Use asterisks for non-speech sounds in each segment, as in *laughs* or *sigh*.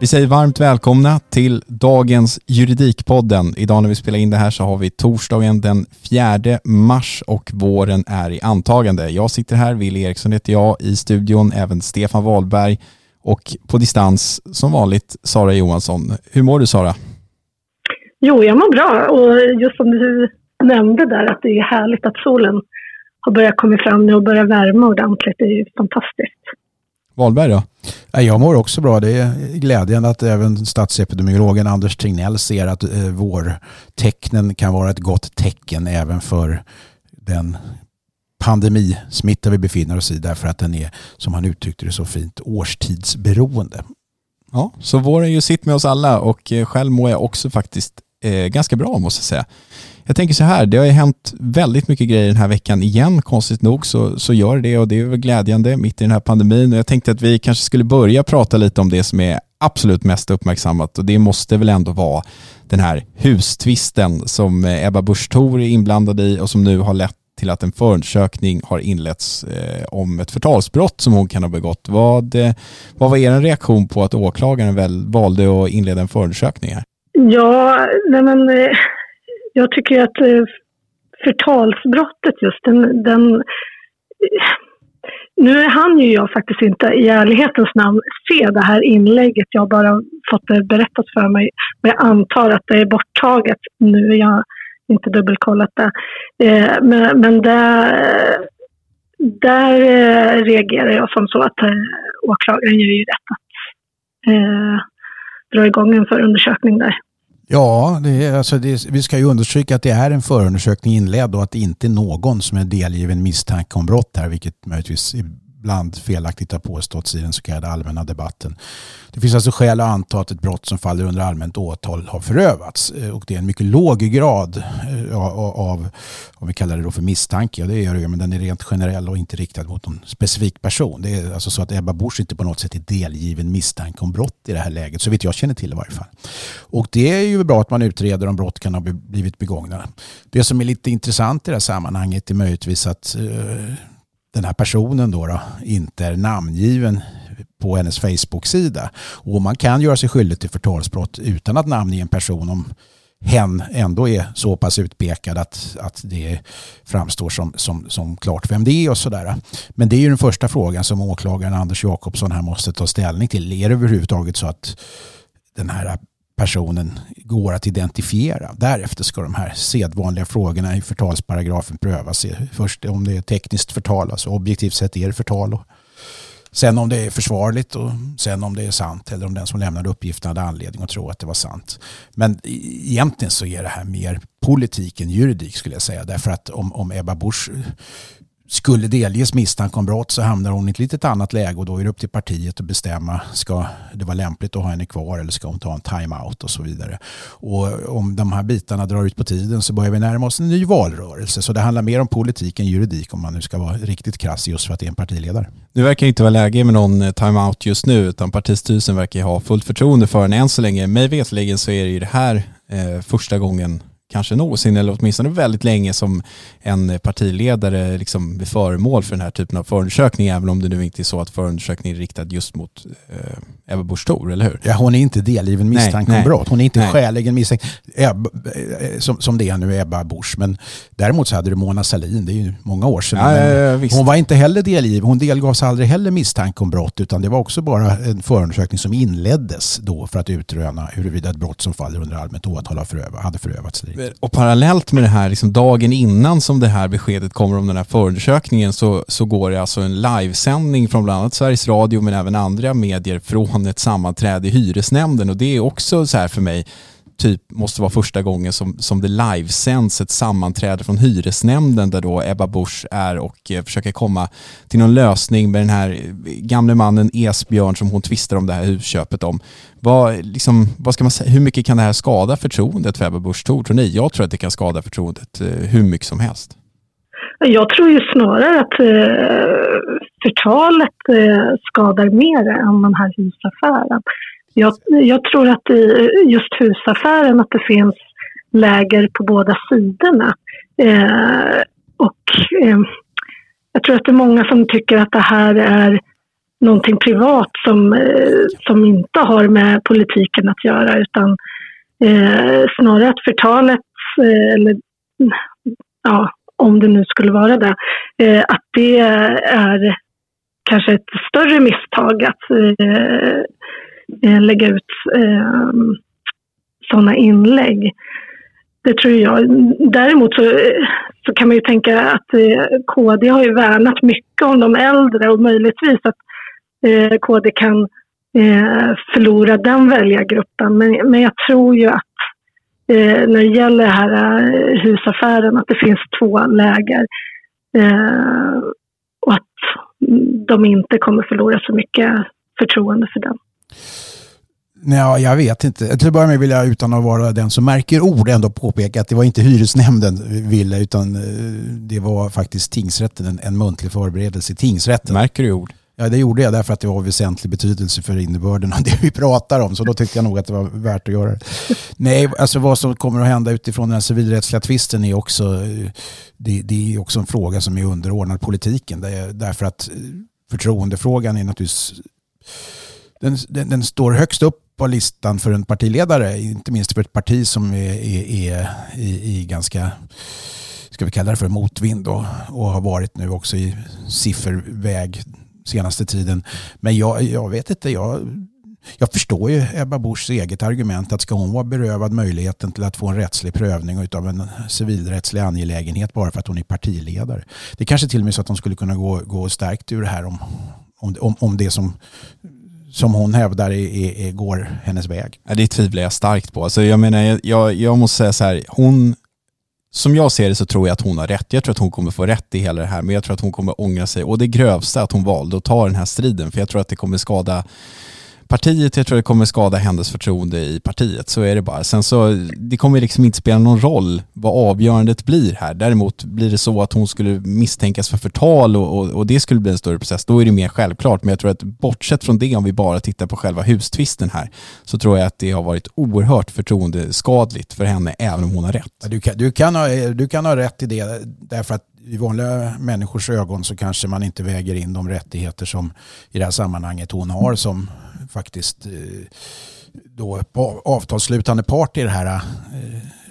Vi säger varmt välkomna till dagens Juridikpodden. Idag när vi spelar in det här så har vi torsdagen den 4 mars och våren är i antagande. Jag sitter här, Wille Eriksson heter jag, i studion även Stefan Wahlberg och på distans som vanligt Sara Johansson. Hur mår du Sara? Jo, jag mår bra och just som du nämnde där att det är härligt att solen har börjat komma fram nu och börjar värma ordentligt. Det är ju fantastiskt. Wahlberg då? Jag mår också bra. Det är glädjande att även statsepidemiologen Anders Tegnell ser att eh, vårtecknen kan vara ett gott tecken även för den pandemismitta vi befinner oss i därför att den är, som han uttryckte det så fint, årstidsberoende. Ja, så våren ju sitt med oss alla och eh, själv mår jag också faktiskt eh, ganska bra måste jag säga. Jag tänker så här, det har ju hänt väldigt mycket grejer den här veckan igen, konstigt nog så, så gör det och det är väl glädjande mitt i den här pandemin. Och jag tänkte att vi kanske skulle börja prata lite om det som är absolut mest uppmärksammat och det måste väl ändå vara den här hustvisten som Ebba Busch Thor är inblandad i och som nu har lett till att en förundersökning har inletts eh, om ett förtalsbrott som hon kan ha begått. Vad, eh, vad var er reaktion på att åklagaren väl valde att inleda en förundersökning här? Ja, nej men eh, jag tycker att eh, förtalsbrottet just, den, den nu hann ju jag faktiskt inte i ärlighetens namn se det här inlägget. Jag har bara fått det berättat för mig. Men jag antar att det är borttaget nu. Jag har inte dubbelkollat det. Eh, men, men där, där eh, reagerar jag som så att åklagaren gör ju rätt att dra igång en förundersökning där. Ja, det är, alltså det, vi ska ju understryka att det är en förundersökning inledd och att det inte är någon som är delgiven misstanke om brott här, vilket möjligtvis ibland felaktigt har påståtts i den så kallade allmänna debatten. Det finns alltså skäl att anta att ett brott som faller under allmänt åtal har förövats eh, och det är en mycket låg grad eh, av, om vi kallar det då för misstanke, och det gör det men den är rent generell och inte riktad mot någon specifik person. Det är alltså så att Ebba Busch inte på något sätt är delgiven misstanke om brott i det här läget, så vitt jag känner till i varje fall. Och det är ju bra att man utreder om brott kan ha blivit begångna. Det som är lite intressant i det här sammanhanget är möjligtvis att eh, den här personen då, då inte är namngiven på hennes Facebook-sida. Och man kan göra sig skyldig till förtalsbrott utan att namnge en person om hen ändå är så pass utpekad att, att det framstår som, som, som klart vem det är och sådär. Men det är ju den första frågan som åklagaren Anders Jakobsson här måste ta ställning till. Är det överhuvudtaget så att den här personen går att identifiera. Därefter ska de här sedvanliga frågorna i förtalsparagrafen prövas. Först om det är tekniskt förtal, alltså objektivt sett är det förtal. Och sen om det är försvarligt och sen om det är sant eller om den som lämnade uppgiften hade anledning att tro att det var sant. Men egentligen så är det här mer politik än juridik skulle jag säga. Därför att om, om Ebba Busch skulle delges misstanke om brott så hamnar hon i ett litet annat läge och då är det upp till partiet att bestämma ska det vara lämpligt att ha henne kvar eller ska hon ta en time-out och så vidare. Och om de här bitarna drar ut på tiden så börjar vi närma oss en ny valrörelse. Så det handlar mer om politik än juridik om man nu ska vara riktigt krass just för att det är en partiledare. Nu verkar det inte vara läge med någon eh, time-out just nu utan partistyrelsen verkar ha fullt förtroende för henne än så länge. Mig vetligen så är det ju det här eh, första gången kanske någonsin eller åtminstone väldigt länge som en partiledare liksom blir föremål för den här typen av förundersökning även om det nu inte är så att förundersökningen är riktad just mot eh, Ebba Busch eller hur? Ja, hon är inte delgiven misstanke om brott. Hon är inte nej. skäligen misstänkt Ebba, eh, som, som det är nu, Ebba Busch. Men däremot så hade du Mona Salin, det är ju många år sedan. Ja, ja, hon var inte heller delgiven, hon delgavs aldrig heller misstanke om brott utan det var också bara en förundersökning som inleddes då för att utröna huruvida ett brott som faller under allmänt åtal hade förövats. Och parallellt med det här, liksom dagen innan som det här beskedet kommer om den här förundersökningen så, så går det alltså en livesändning från bland annat Sveriges Radio men även andra medier från ett sammanträde i hyresnämnden. Och det är också så här för mig typ måste vara första gången som, som det livesänds ett sammanträde från hyresnämnden där då Ebba Busch är och eh, försöker komma till någon lösning med den här eh, gamle mannen Esbjörn som hon tvistar om det här husköpet om. Vad, liksom, vad ska man säga, hur mycket kan det här skada förtroendet för Ebba Busch Thor tror ni? Jag tror att det kan skada förtroendet eh, hur mycket som helst. Jag tror ju snarare att eh, förtalet eh, skadar mer än den här husaffären. Jag, jag tror att i just husaffären att det finns läger på båda sidorna. Eh, och eh, jag tror att det är många som tycker att det här är någonting privat som, eh, som inte har med politiken att göra utan eh, snarare att förtalet, eh, eller ja, om det nu skulle vara det, eh, att det är kanske ett större misstag att eh, Eh, lägga ut eh, sådana inlägg. Det tror jag. Däremot så, eh, så kan man ju tänka att eh, KD har ju värnat mycket om de äldre och möjligtvis att eh, KD kan eh, förlora den väljargruppen. Men, men jag tror ju att eh, när det gäller här eh, husaffären att det finns två läger. Eh, och att de inte kommer förlora så mycket förtroende för den. Nej, jag vet inte. Till att börja med vill jag utan att vara den som märker ord ändå påpeka att det var inte hyresnämnden ville utan eh, det var faktiskt tingsrätten, en, en muntlig förberedelse i tingsrätten. Märker du ord? Ja, det gjorde jag därför att det var väsentlig betydelse för innebörden av det vi pratar om. Så då tyckte jag nog att det var värt att göra det. Nej, alltså vad som kommer att hända utifrån den här civilrättsliga tvisten är också, eh, det, det är också en fråga som är underordnad politiken. Därför att eh, förtroendefrågan är naturligtvis, den, den, den, står högst upp på listan för en partiledare, inte minst för ett parti som är, är, är i, i ganska ska vi kalla det för motvind och, och har varit nu också i sifferväg senaste tiden. Men jag, jag vet inte, jag, jag förstår ju Ebba Buschs eget argument att ska hon vara berövad möjligheten till att få en rättslig prövning av en civilrättslig angelägenhet bara för att hon är partiledare. Det är kanske till och med så att hon skulle kunna gå, gå stärkt ur det här om, om, om det som som hon hävdar är, är, är, går hennes väg. Ja, det tvivlar jag starkt på. Alltså jag menar, jag, jag måste säga så här, hon som jag ser det så tror jag att hon har rätt. Jag tror att hon kommer få rätt i hela det här, men jag tror att hon kommer ångra sig. Och det grövsta att hon valde att ta den här striden, för jag tror att det kommer skada partiet, jag tror det kommer skada hennes förtroende i partiet. Så är det bara. Sen så, det kommer liksom inte spela någon roll vad avgörandet blir här. Däremot blir det så att hon skulle misstänkas för förtal och, och, och, det skulle bli en större process, då är det mer självklart. Men jag tror att bortsett från det, om vi bara tittar på själva hustvisten här, så tror jag att det har varit oerhört förtroendeskadligt för henne, även om hon har rätt. Du kan, du kan, ha, du kan ha rätt i det, därför att i vanliga människors ögon så kanske man inte väger in de rättigheter som i det här sammanhanget hon har som faktiskt eh, då avtalsslutande part i den här eh,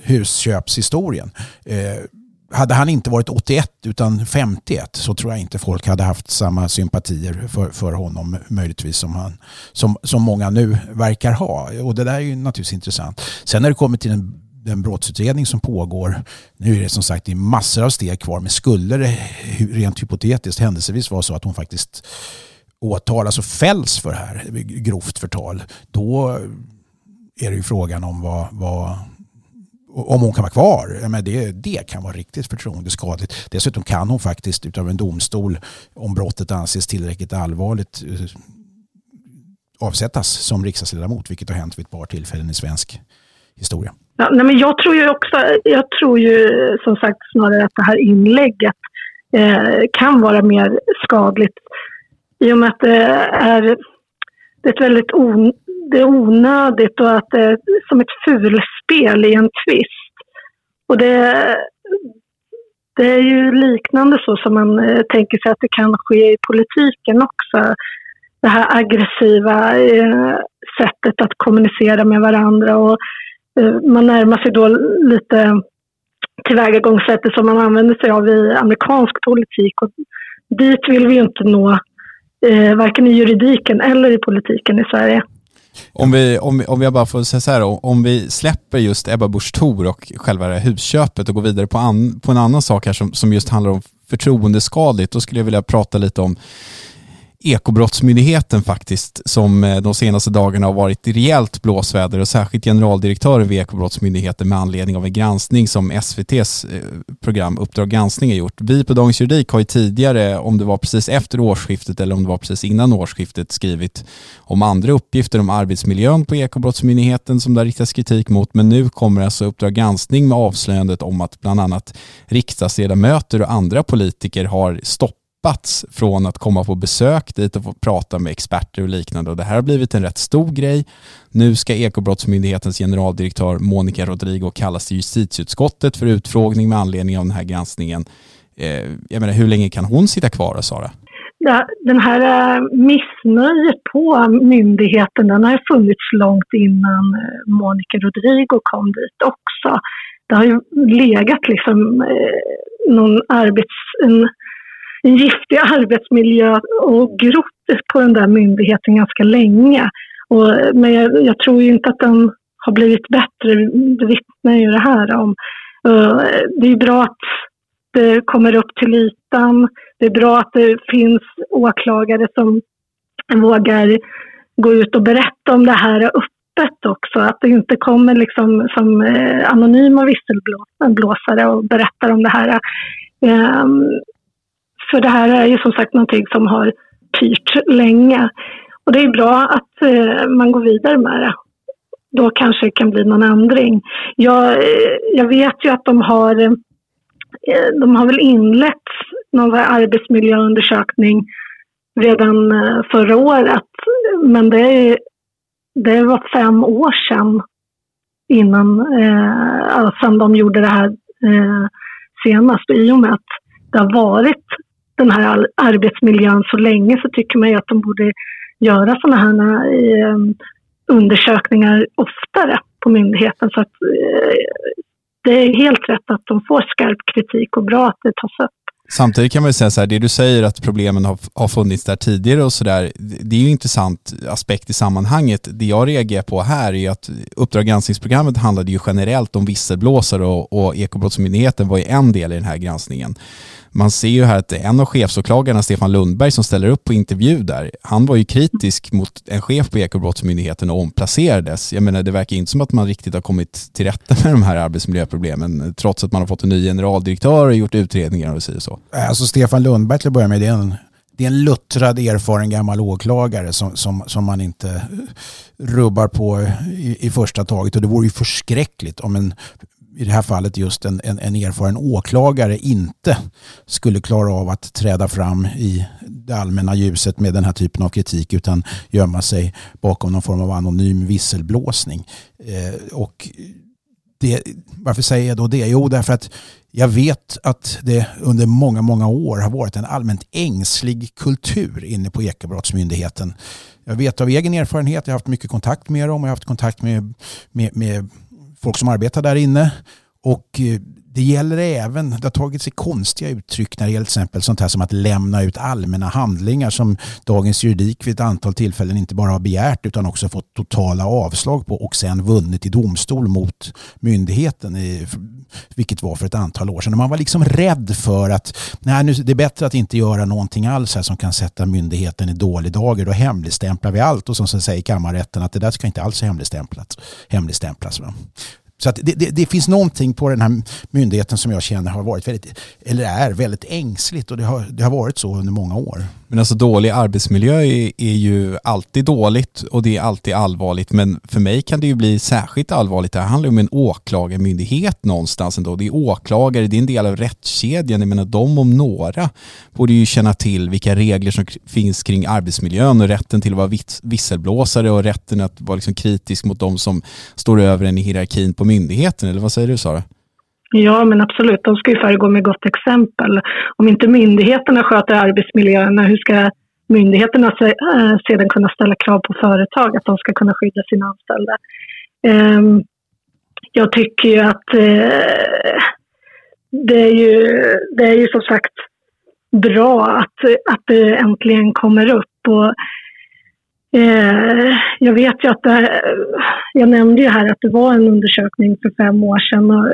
husköpshistorien. Eh, hade han inte varit 81 utan 51 så tror jag inte folk hade haft samma sympatier för, för honom möjligtvis som, han, som, som många nu verkar ha. Och det där är ju naturligtvis intressant. Sen när det kommer till den, den brottsutredning som pågår, nu är det som sagt det är massor av steg kvar, men skulle det rent hypotetiskt händelsevis vara så att hon faktiskt åtalas alltså och fälls för det här, grovt förtal, då är det ju frågan om vad, vad om hon kan vara kvar, men det, det kan vara riktigt förtroendeskadligt. Dessutom kan hon faktiskt utav en domstol, om brottet anses tillräckligt allvarligt, eh, avsättas som riksdagsledamot, vilket har hänt vid ett par tillfällen i svensk historia. Ja, nej men jag tror ju också, jag tror ju som sagt snarare att det här inlägget eh, kan vara mer skadligt i och med att det är, det är ett väldigt on, det är onödigt och att det är som ett fulspel i en tvist. Och det, det är ju liknande så som man eh, tänker sig att det kan ske i politiken också. Det här aggressiva eh, sättet att kommunicera med varandra och eh, man närmar sig då lite tillvägagångssättet som man använder sig av i amerikansk politik. Och dit vill vi ju inte nå, eh, varken i juridiken eller i politiken i Sverige. Om, vi, om, om jag bara får säga så här, om vi släpper just Ebba Busch Thor och själva det husköpet och går vidare på, an, på en annan sak här som, som just handlar om förtroendeskadligt, då skulle jag vilja prata lite om Ekobrottsmyndigheten faktiskt som eh, de senaste dagarna har varit i rejält blåsväder och särskilt generaldirektören vid Ekobrottsmyndigheten med anledning av en granskning som SVTs eh, program Uppdrag granskning har gjort. Vi på Dagens Juridik har ju tidigare, om det var precis efter årsskiftet eller om det var precis innan årsskiftet, skrivit om andra uppgifter om arbetsmiljön på Ekobrottsmyndigheten som det har riktats kritik mot. Men nu kommer alltså Uppdrag granskning med avslöjandet om att bland annat riksdagsledamöter och andra politiker har stoppat stoppats från att komma på besök dit och få prata med experter och liknande. Och det här har blivit en rätt stor grej. Nu ska Ekobrottsmyndighetens generaldirektör Monica Rodrigo kallas till justitieutskottet för utfrågning med anledning av den här granskningen. Eh, jag menar, hur länge kan hon sitta kvar, Sara? Den här eh, missnöjet på myndigheten den har funnits långt innan eh, Monica Rodrigo kom dit också. Det har ju legat liksom eh, någon arbets, en en giftig arbetsmiljö och grott på den där myndigheten ganska länge. Och, men jag, jag, tror inte att den har blivit bättre, det vittnar ju det här om. Uh, det är bra att det kommer upp till ytan. Det är bra att det finns åklagare som vågar gå ut och berätta om det här öppet också. Att det inte kommer liksom som eh, anonyma visselblåsare och berättar om det här. Ehm, för det här är ju som sagt någonting som har pyrt länge. Och det är bra att eh, man går vidare med det. Då kanske det kan bli någon ändring. Jag, eh, jag vet ju att de har, eh, de har väl inlett någon arbetsmiljöundersökning redan eh, förra året. Men det, det var fem år sedan innan, eh, sedan de gjorde det här eh, senast. I och med att det har varit den här arbetsmiljön så länge så tycker man ju att de borde göra sådana här eh, um, undersökningar oftare på myndigheten. Så att, eh, det är helt rätt att de får skarp kritik och bra att det tas upp. Samtidigt kan man säga så här, det du säger att problemen har, har funnits där tidigare och sådär, det är ju en intressant aspekt i sammanhanget. Det jag reagerar på här är att Uppdrag granskningsprogrammet handlade ju generellt om visselblåsare och, och Ekobrottsmyndigheten var ju en del i den här granskningen man ser ju här att en av chefsåklagarna, Stefan Lundberg, som ställer upp på intervju där, han var ju kritisk mot en chef på Ekobrottsmyndigheten och omplacerades. Jag menar, det verkar inte som att man riktigt har kommit till rätta med de här arbetsmiljöproblemen, trots att man har fått en ny generaldirektör och gjort utredningar och så. Eh, alltså Stefan Lundberg till att börja med, det är en det är en luttrad erfaren gammal åklagare som, som, som man inte eh, rubbar på i, i första taget. Och det vore ju förskräckligt om en i det här fallet just en, en, en, erfaren åklagare inte skulle klara av att träda fram i det allmänna ljuset med den här typen av kritik utan gömma sig bakom någon form av anonym visselblåsning. Eh, och det, varför säger jag då det? Jo, därför att jag vet att det under många, många år har varit en allmänt ängslig kultur inne på Ekobrottsmyndigheten. Jag vet av egen erfarenhet, jag har haft mycket kontakt med dem och jag har haft kontakt med, med, med folk som arbetar där inne. Och eh, det gäller även, det har tagit sig konstiga uttryck när det gäller till exempel sånt här som att lämna ut allmänna handlingar som Dagens Juridik vid ett antal tillfällen inte bara har begärt utan också fått totala avslag på och sen vunnit i domstol mot myndigheten, vilket var för ett antal år sedan. man var liksom rädd för att nej, nu, det är bättre att inte göra någonting alls här som kan sätta myndigheten i dålig dager. Då hemligstämplar vi allt och som säger kammarrätten att det där ska inte alls hemligstämplas. hemligstämplas va? Så att det, det, det, finns någonting på den här myndigheten som jag känner har varit väldigt, eller är väldigt ängsligt och det har, det har varit så under många år. Men alltså dålig arbetsmiljö är, är, ju alltid dåligt och det är alltid allvarligt. Men för mig kan det ju bli särskilt allvarligt. Det här handlar ju om en åklagarmyndighet någonstans ändå. Det är åklagare, det är en del av rättskedjan. Jag menar de om några borde ju känna till vilka regler som finns kring arbetsmiljön och rätten till att vara visselblåsare och rätten att vara liksom kritisk mot de som står över en i hierarkin på myndigheten. Eller vad säger du Sara? Ja, men absolut. De ska ju föregå med gott exempel. Om inte myndigheterna sköter arbetsmiljöerna, hur ska myndigheterna eh, sedan kunna ställa krav på företag att de ska kunna skydda sina anställda? Ehm, jag tycker ju att eh, det, är ju, det är ju som sagt bra att, att det äntligen kommer upp. Och, eh, jag vet ju att det, jag nämnde ju här att det var en undersökning för fem år sedan och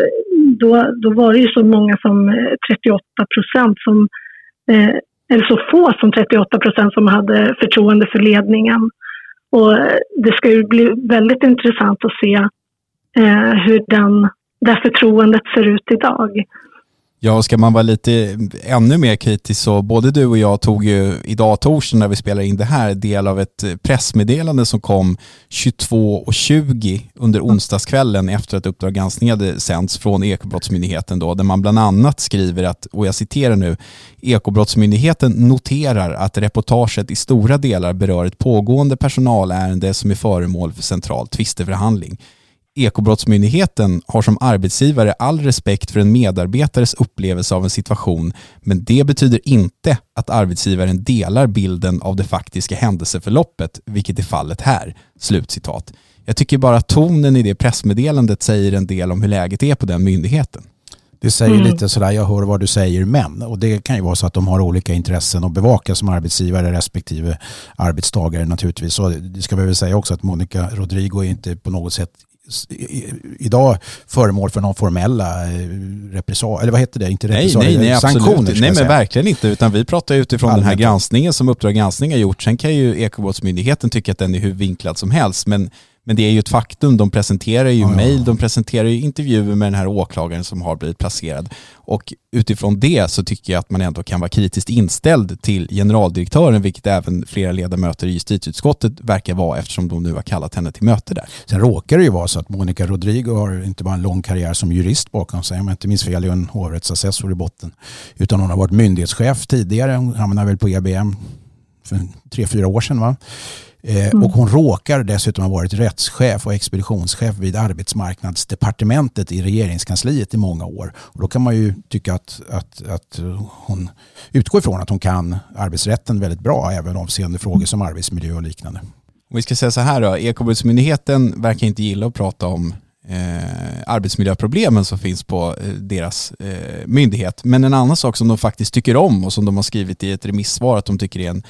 då, då var det ju så många som eh, 38 procent som, eh, eller så få som 38 procent som hade förtroende för ledningen. Och det ska ju bli väldigt intressant att se eh, hur den, det förtroendet ser ut idag. Ja, ska man vara lite ännu mer kritisk så både du och jag tog ju idag torsdag när vi spelar in det här del av ett pressmeddelande som kom 22.20 under onsdagskvällen efter att Uppdrag granskning hade sänts från Ekobrottsmyndigheten då, där man bland annat skriver att, och jag citerar nu, Ekobrottsmyndigheten noterar att reportaget i stora delar berör ett pågående personalärende som är föremål för central tvisteförhandling. Ekobrottsmyndigheten har som arbetsgivare all respekt för en medarbetares upplevelse av en situation, men det betyder inte att arbetsgivaren delar bilden av det faktiska händelseförloppet, vilket är fallet här. Slutcitat. Jag tycker bara att tonen i det pressmeddelandet säger en del om hur läget är på den myndigheten. Det säger mm. lite sådär, jag hör vad du säger, men. Och det kan ju vara så att de har olika intressen att bevaka som arbetsgivare respektive arbetstagare naturligtvis. Och det ska vi väl säga också att Monica Rodrigo är inte på något sätt idag föremål för någon formella eh, repressalier, eller vad heter det? Inte repressalier, nej, nej, sanktioner. Nej, men verkligen inte, utan vi pratar utifrån Allmänt. den här granskningen som Uppdrag granskning har gjort. Sen kan ju Ekobrottsmyndigheten tycka att den är hur vinklad som helst, men men det är ju ett faktum, de presenterar ju ja, mejl, de presenterar ju intervjuer med den här åklagaren som har blivit placerad. Och utifrån det så tycker jag att man ändå kan vara kritiskt inställd till generaldirektören, vilket även flera ledamöter i justitieutskottet verkar vara eftersom de nu har kallat henne till möte där. Sen råkar det ju vara så att Monica Rodrigo har inte bara en lång karriär som jurist bakom sig, om jag inte minns fel, är en hovrättsassessor i botten, utan hon har varit myndighetschef tidigare, hon hamnade väl på EBM för tre, fyra år sedan va? Eh, mm. Och hon råkar dessutom ha varit rättschef och expeditionschef vid arbetsmarknadsdepartementet i regeringskansliet i många år. Och då kan man ju tycka att, att, att hon utgår ifrån att hon kan arbetsrätten väldigt bra även avseende frågor som arbetsmiljö och liknande. Om vi ska säga så här då, Ekobrottsmyndigheten verkar inte gilla att prata om eh, arbetsmiljöproblemen som finns på eh, deras eh, myndighet. Men en annan sak som de faktiskt tycker om och som de har skrivit i ett remissvar att de tycker är en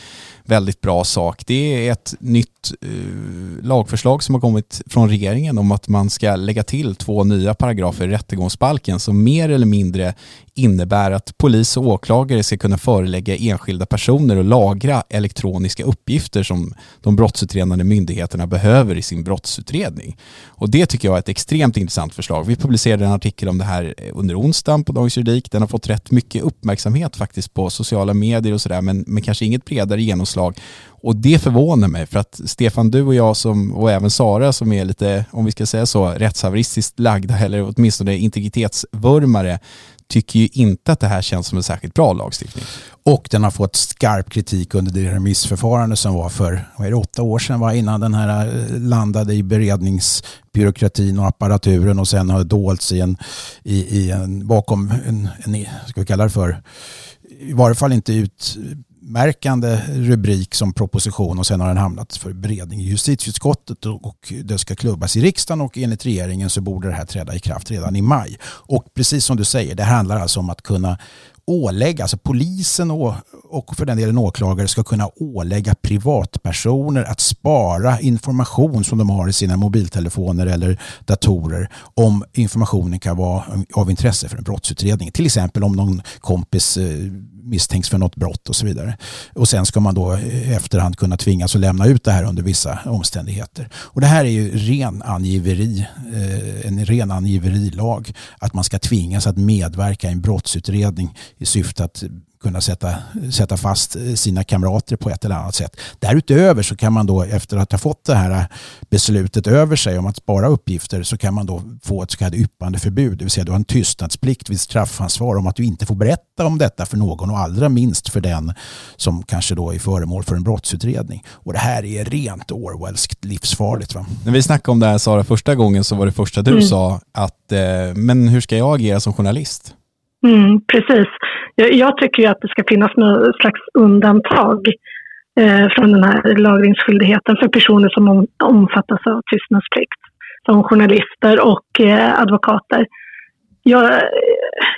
väldigt bra sak. Det är ett nytt eh, lagförslag som har kommit från regeringen om att man ska lägga till två nya paragrafer i rättegångsbalken som mer eller mindre innebär att polis och åklagare ska kunna förelägga enskilda personer och lagra elektroniska uppgifter som de brottsutredande myndigheterna behöver i sin brottsutredning. Och det tycker jag är ett extremt intressant förslag. Vi publicerade en artikel om det här under onsdagen på Dagens Juridik. Den har fått rätt mycket uppmärksamhet faktiskt på sociala medier och sådär men, men kanske inget bredare genomslag. Och det förvånar mig för att Stefan, du och jag som, och även Sara som är lite, om vi ska säga så, rättshaveristiskt lagda eller åtminstone integritetsvurmare tycker ju inte att det här känns som en särskilt bra lagstiftning. Och den har fått skarp kritik under det remissförfarande som var för vad är det, åtta år sedan, var innan den här eh, landade i beredningsbyråkratin och apparaturen och sen har dolts i en, i, i en bakom en, en, ska vi kalla det för, i varje fall inte ut märkande rubrik som proposition och sen har den hamnat för beredning i justitieutskottet och det ska klubbas i riksdagen och enligt regeringen så borde det här träda i kraft redan i maj. Och precis som du säger, det handlar alltså om att kunna ålägga, alltså polisen och, och för den delen åklagare ska kunna ålägga privatpersoner att spara information som de har i sina mobiltelefoner eller datorer om informationen kan vara av intresse för en brottsutredning. Till exempel om någon kompis eh, misstänks för något brott och så vidare. Och sen ska man då i efterhand kunna tvingas att lämna ut det här under vissa omständigheter. Och det här är ju ren angiveri, eh, en ren angiverilag. Att man ska tvingas att medverka i en brottsutredning i syfte att kunna sätta, sätta fast sina kamrater på ett eller annat sätt. Därutöver så kan man då efter att ha fått det här beslutet över sig om att spara uppgifter så kan man då få ett så kallat yppandeförbud. Det vill säga du har en tystnadsplikt vid straffansvar om att du inte får berätta om detta för någon och allra minst för den som kanske då är föremål för en brottsutredning. Och det här är rent Orwellskt livsfarligt. Va? När vi snackade om det här Sara första gången så var det första du mm. sa att eh, men hur ska jag agera som journalist? Mm, precis. Jag, jag tycker ju att det ska finnas något slags undantag eh, från den här lagringsskyldigheten för personer som om, omfattas av tystnadsplikt. Som journalister och eh, advokater. Jag,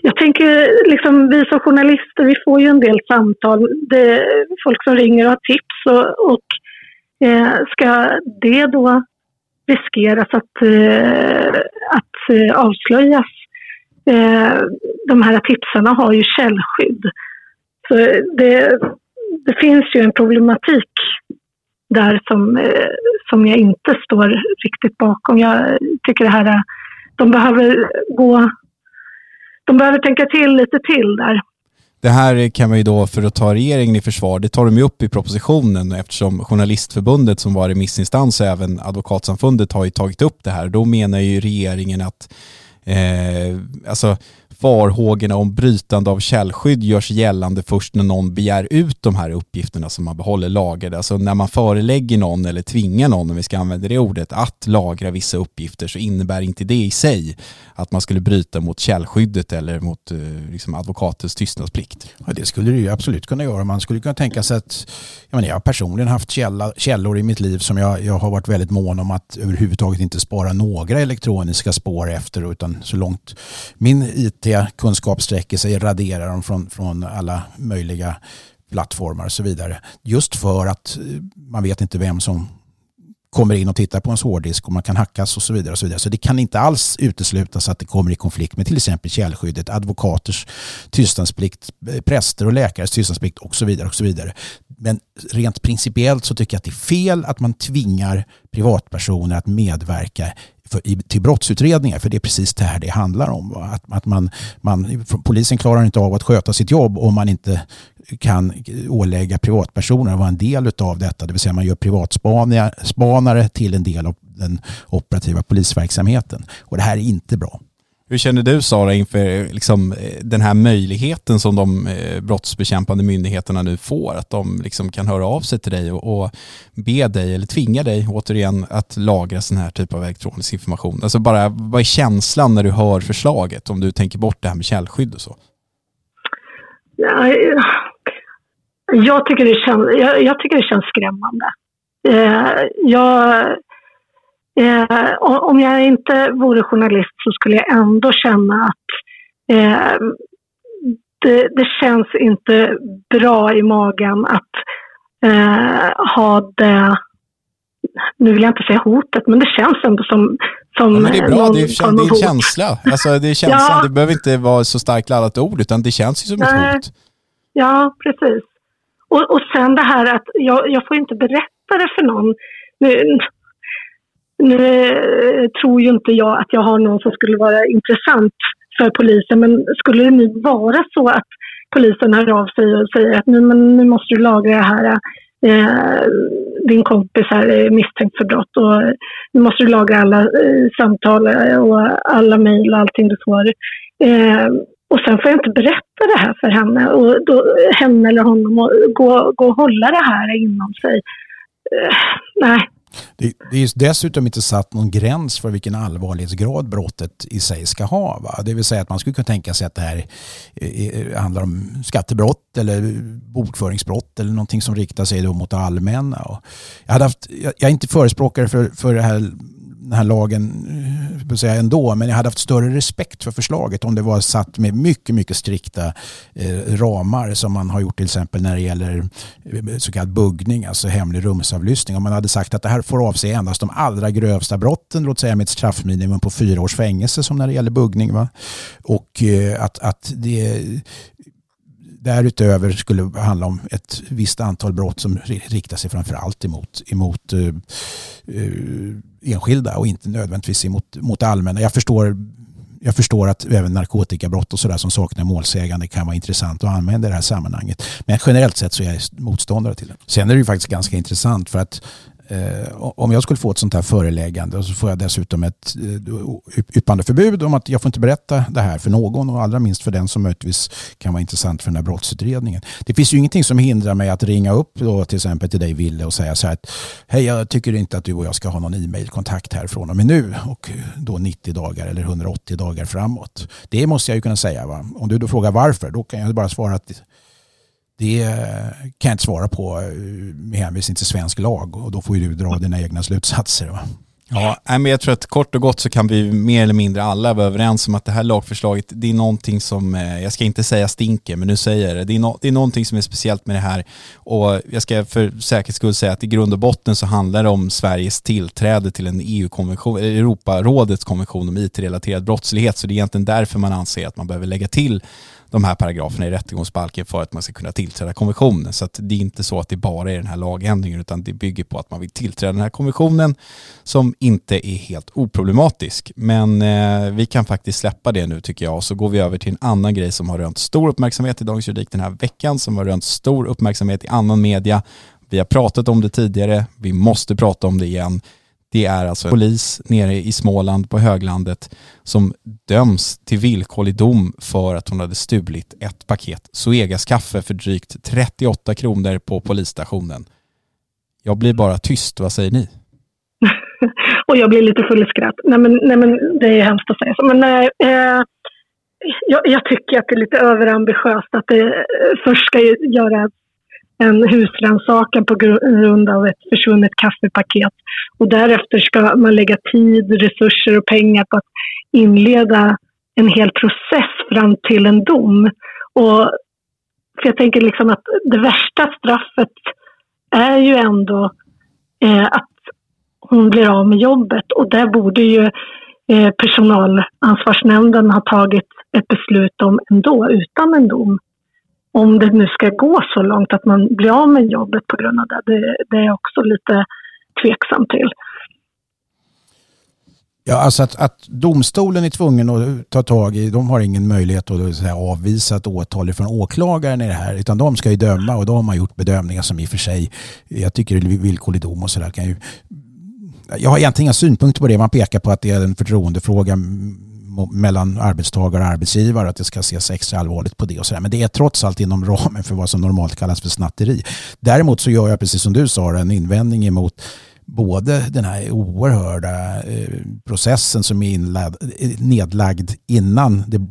jag tänker, liksom, vi som journalister, vi får ju en del samtal. Det är folk som ringer och har tips. Och, och eh, ska det då riskeras att, eh, att eh, avslöjas eh, de här tipsarna har ju källskydd. Så det, det finns ju en problematik där som, eh, som jag inte står riktigt bakom. Jag tycker det här, de behöver gå, de behöver tänka till lite till där. Det här kan man ju då, för att ta regeringen i försvar, det tar de ju upp i propositionen eftersom Journalistförbundet som var remissinstans och även Advokatsamfundet har ju tagit upp det här. Då menar ju regeringen att eh, alltså farhågorna om brytande av källskydd görs gällande först när någon begär ut de här uppgifterna som man behåller lagrade. Alltså när man förelägger någon eller tvingar någon, om vi ska använda det ordet, att lagra vissa uppgifter så innebär inte det i sig att man skulle bryta mot källskyddet eller mot eh, liksom, advokatens tystnadsplikt. Ja, det skulle det ju absolut kunna göra. Man skulle kunna tänka sig att jag, menar, jag har personligen haft källa, källor i mitt liv som jag, jag har varit väldigt mån om att överhuvudtaget inte spara några elektroniska spår efter utan så långt min IT kunskap sträcker sig radera dem från, från alla möjliga plattformar och så vidare. Just för att eh, man vet inte vem som kommer in och tittar på ens hårddisk och man kan hackas och så vidare. och Så vidare. Så det kan inte alls uteslutas att det kommer i konflikt med till exempel källskyddet, advokaters tystnadsplikt, eh, präster och läkares tystnadsplikt och så vidare. och så vidare. Men rent principiellt så tycker jag att det är fel att man tvingar privatpersoner att medverka för, i, till brottsutredningar. För det är precis det här det handlar om. Att, att man, man, polisen klarar inte av att sköta sitt jobb om man inte kan ålägga privatpersoner att vara en del av detta. Det vill säga man gör privatspanare till en del av den operativa polisverksamheten. Och det här är inte bra. Hur känner du Sara inför liksom, eh, den här möjligheten som de eh, brottsbekämpande myndigheterna nu får? Att de liksom kan höra av sig till dig och, och be dig eller tvinga dig återigen att lagra sån här typ av elektronisk information. Alltså bara, vad är känslan när du hör förslaget om du tänker bort det här med källskydd och så? Ja, jag, tycker det känns, jag, jag tycker det känns skrämmande. Eh, jag Eh, om jag inte vore journalist så skulle jag ändå känna att eh, det, det, känns inte bra i magen att eh, ha det nu vill jag inte säga hotet, men det känns ändå som... som ja, men det är bra, det är, det är en känsla. Alltså, det, är känslan. Ja. det behöver inte vara så starkt laddat ord, utan det känns ju som ett hot. Ja, precis. Och, och sen det här att jag, jag får inte berätta det för någon. Nu, nu eh, tror ju inte jag att jag har någon som skulle vara intressant för polisen, men skulle det nu vara så att polisen hör av sig och säger att nu, men, nu måste du lagra det här, eh, din kompis här är misstänkt för brott och nu måste du lagra alla eh, samtal och alla mejl och allting du får. Eh, och sen får jag inte berätta det här för henne, och då, henne eller honom och gå, gå och hålla det här inom sig. Uh, nej, det, det är dessutom inte satt någon gräns för vilken allvarlighetsgrad brottet i sig ska ha. Va? Det vill säga att man skulle kunna tänka sig att det här eh, eh, handlar om skattebrott eller bokföringsbrott eller någonting som riktar sig då mot det allmänna. jag, hade haft, jag är inte förespråkare för, för det här den här lagen eh, säga ändå, men jag hade haft större respekt för förslaget om det var satt med mycket, mycket strikta eh, ramar som man har gjort till exempel när det gäller eh, så kallad buggning, alltså hemlig rumsavlyssning. Om man hade sagt att det här får avse endast de allra grövsta brotten, låt säga med ett straffminimum på fyra års fängelse som när det gäller buggning. Va? Och eh, att, att det därutöver skulle handla om ett visst antal brott som riktar sig framförallt emot, emot uh, uh, enskilda och inte nödvändigtvis emot mot allmänna. Jag förstår jag förstår att även narkotikabrott och sådär som saknar målsägande kan vara intressant att använda i det här sammanhanget. Men generellt sett så är jag motståndare till det. Sen är det ju faktiskt ganska intressant för att Eh, om jag skulle få ett sånt här föreläggande och så får jag dessutom ett eh, yppande förbud om att jag får inte berätta det här för någon och allra minst för den som möjligtvis kan vara intressant för den här brottsutredningen. Det finns ju ingenting som hindrar mig att ringa upp då till exempel till dig Ville och säga så här att hej jag tycker inte att du och jag ska ha någon e-mailkontakt här från och med nu och då 90 dagar eller 180 dagar framåt. Det måste jag ju kunna säga. Va? Om du då frågar varför då kan jag bara svara att det kan jag inte svara på eh, med hänvisning till svensk lag och då får ju du dra dina egna slutsatser. Va? Ja, men jag tror att kort och gott så kan vi mer eller mindre alla vara överens om att det här lagförslaget, det är någonting som, eh, jag ska inte säga stinker, men nu säger jag det, det är, no, det är någonting som är speciellt med det här. Och jag ska för säkerhets skull säga att i grund och botten så handlar det om Sveriges tillträde till en EU-konvention, Europarådets konvention om IT-relaterad brottslighet, så det är egentligen därför man anser att man behöver lägga till de här paragraferna i rättegångsbalken för att man ska kunna tillträda konventionen. Så det är inte så att det bara är den här lagändringen utan det bygger på att man vill tillträda den här konventionen som inte är helt oproblematisk. Men eh, vi kan faktiskt släppa det nu tycker jag och så går vi över till en annan grej som har rönt stor uppmärksamhet i Dagens Juridik den här veckan som har rönt stor uppmärksamhet i annan media. Vi har pratat om det tidigare, vi måste prata om det igen. Det är alltså polis nere i Småland på höglandet som döms till villkorlig dom för att hon hade stulit ett paket Zoegas kaffe för drygt 38 kronor på polisstationen. Jag blir bara tyst, vad säger ni? *laughs* och jag blir lite full i skratt. Nej men, nej, men det är hemskt att säga så. Men, eh, jag, jag, tycker att det är lite överambitiöst att det först ska göra en husrannsakan på grund av ett försvunnet kaffepaket. Och därefter ska man lägga tid, resurser och pengar på att inleda en hel process fram till en dom. Och för jag tänker liksom att det värsta straffet är ju ändå eh, att hon blir av med jobbet och där borde ju eh, personalansvarsnämnden ha tagit ett beslut om ändå, utan en dom om det nu ska gå så långt att man blir av med jobbet på grund av det, det, det är jag också lite tveksam till. Ja, alltså att, att, domstolen är tvungen att ta tag i, de har ingen möjlighet att säga, avvisa ett åtal från åklagaren i det här, utan de ska ju döma och då har man gjort bedömningar som i och för sig, jag tycker villkorlig dom och sådär kan ju jag har egentligen inga synpunkter på det. Man pekar på att det är en förtroendefråga mellan arbetstagare och arbetsgivare att det ska ses extra allvarligt på det och sådär. Men det är trots allt inom ramen för vad som normalt kallas för snatteri. Däremot så gör jag precis som du sa en invändning emot både den här oerhörda eh, processen som är inlad, nedlagd innan det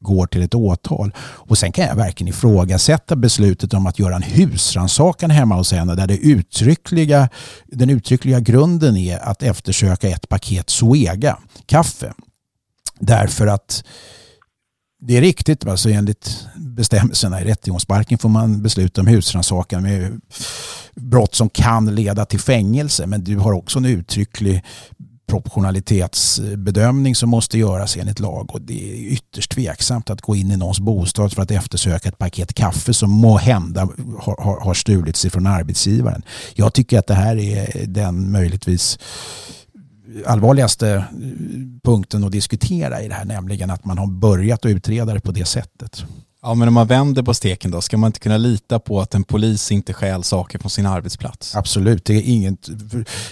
går till ett åtal. Och sen kan jag verkligen ifrågasätta beslutet om att göra en husrannsakan hemma hos henne där det uttryckliga, den uttryckliga grunden är att eftersöka ett paket Zoega kaffe. Därför att det är riktigt, alltså enligt bestämmelserna i rättegångsbalken får man besluta om husrannsakan med brott som kan leda till fängelse. Men du har också en uttrycklig proportionalitetsbedömning som måste göras enligt lag och det är ytterst tveksamt att gå in i någons bostad för att eftersöka ett paket kaffe som må hända har, har, har stulits ifrån arbetsgivaren. Jag tycker att det här är den möjligtvis allvarligaste punkten att diskutera i det här, nämligen att man har börjat att utreda det på det sättet. Ja, men om man vänder på steken då, ska man inte kunna lita på att en polis inte stjäl saker från sin arbetsplats? Absolut, det är inget,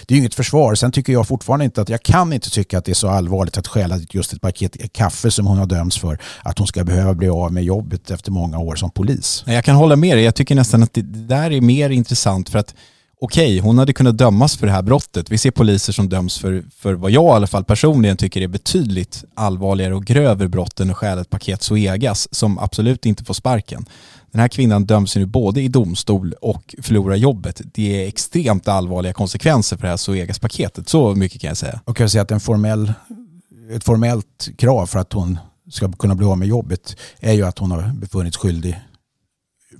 det är inget försvar. Sen tycker jag fortfarande inte att, jag kan inte tycka att det är så allvarligt att stjäla just ett paket kaffe som hon har dömts för, att hon ska behöva bli av med jobbet efter många år som polis. Jag kan hålla med dig, jag tycker nästan att det där är mer intressant för att okej, hon hade kunnat dömas för det här brottet. Vi ser poliser som döms för, för vad jag i alla fall personligen tycker är betydligt allvarligare och grövre brott än att stjäla ett paket Zoegas som absolut inte får sparken. Den här kvinnan döms nu både i domstol och förlorar jobbet. Det är extremt allvarliga konsekvenser för det här Zoegas-paketet. Så mycket kan jag säga. Och kan jag säga att en formell, ett formellt krav för att hon ska kunna bli av med jobbet är ju att hon har befunnits skyldig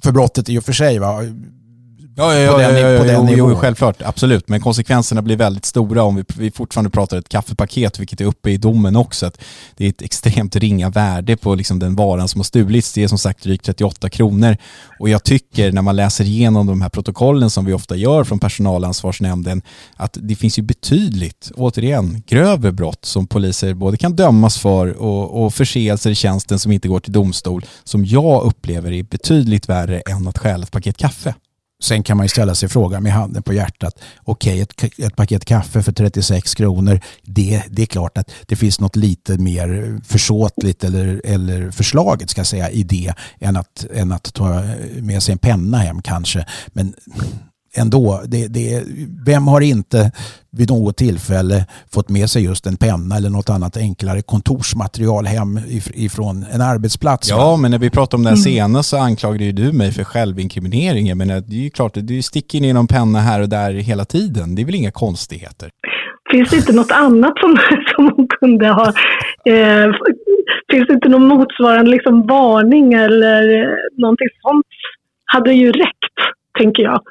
för brottet i och för sig. Va? Ja, ja, på den, ja, ja, på den jo, jo, självklart. Absolut. Men konsekvenserna blir väldigt stora om vi, vi fortfarande pratar ett kaffepaket, vilket är uppe i domen också. Att det är ett extremt ringa värde på liksom den varan som har stulits. Det är som sagt drygt 38 kronor. Och jag tycker när man läser igenom de här protokollen som vi ofta gör från personalansvarsnämnden, att det finns ju betydligt, återigen, grövre brott som poliser både kan dömas för och, och förseelser i tjänsten som inte går till domstol, som jag upplever är betydligt värre än att stjäla ett paket kaffe. Sen kan man ju ställa sig frågan med handen på hjärtat. Okej, okay, ett, ett, paket kaffe för 36 kronor. Det, det är klart att det finns något lite mer försåtligt eller, eller förslaget ska jag säga i det än att, än att ta med sig en penna hem kanske. Men ändå. Det, det, vem har inte vid något tillfälle fått med sig just en penna eller något annat enklare kontorsmaterial hem ifrån en arbetsplats? Ja, va? men när vi pratade om det här mm. senast så anklagade ju du mig för självinkriminering. Men det är ju klart, du sticker ner någon penna här och där hela tiden. Det är väl inga konstigheter? Finns det inte något annat som, *laughs* som hon kunde ha eh, Finns det inte någon motsvarande liksom varning eller någonting sånt hade ju räckt, tänker jag.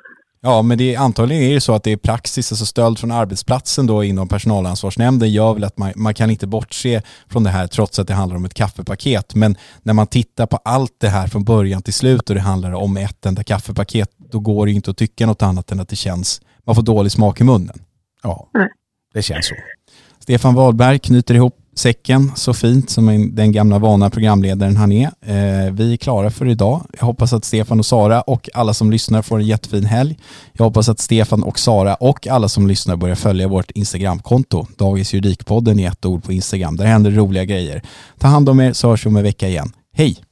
Ja, men det är, antagligen är det så att det är praxis, alltså stöld från arbetsplatsen då inom personalansvarsnämnden gör väl att man, man kan inte bortse från det här trots att det handlar om ett kaffepaket. Men när man tittar på allt det här från början till slut och det handlar om ett enda kaffepaket, då går det inte att tycka något annat än att det känns, man får dålig smak i munnen. Ja, det känns så. Stefan Wahlberg knyter ihop säcken så fint som den gamla vana programledaren han är. Eh, vi är klara för idag. Jag hoppas att Stefan och Sara och alla som lyssnar får en jättefin helg. Jag hoppas att Stefan och Sara och alla som lyssnar börjar följa vårt Instagramkonto, Dagens Juridikpodden i ett ord på Instagram. Där händer roliga grejer. Ta hand om er så hörs vi om en vecka igen. Hej!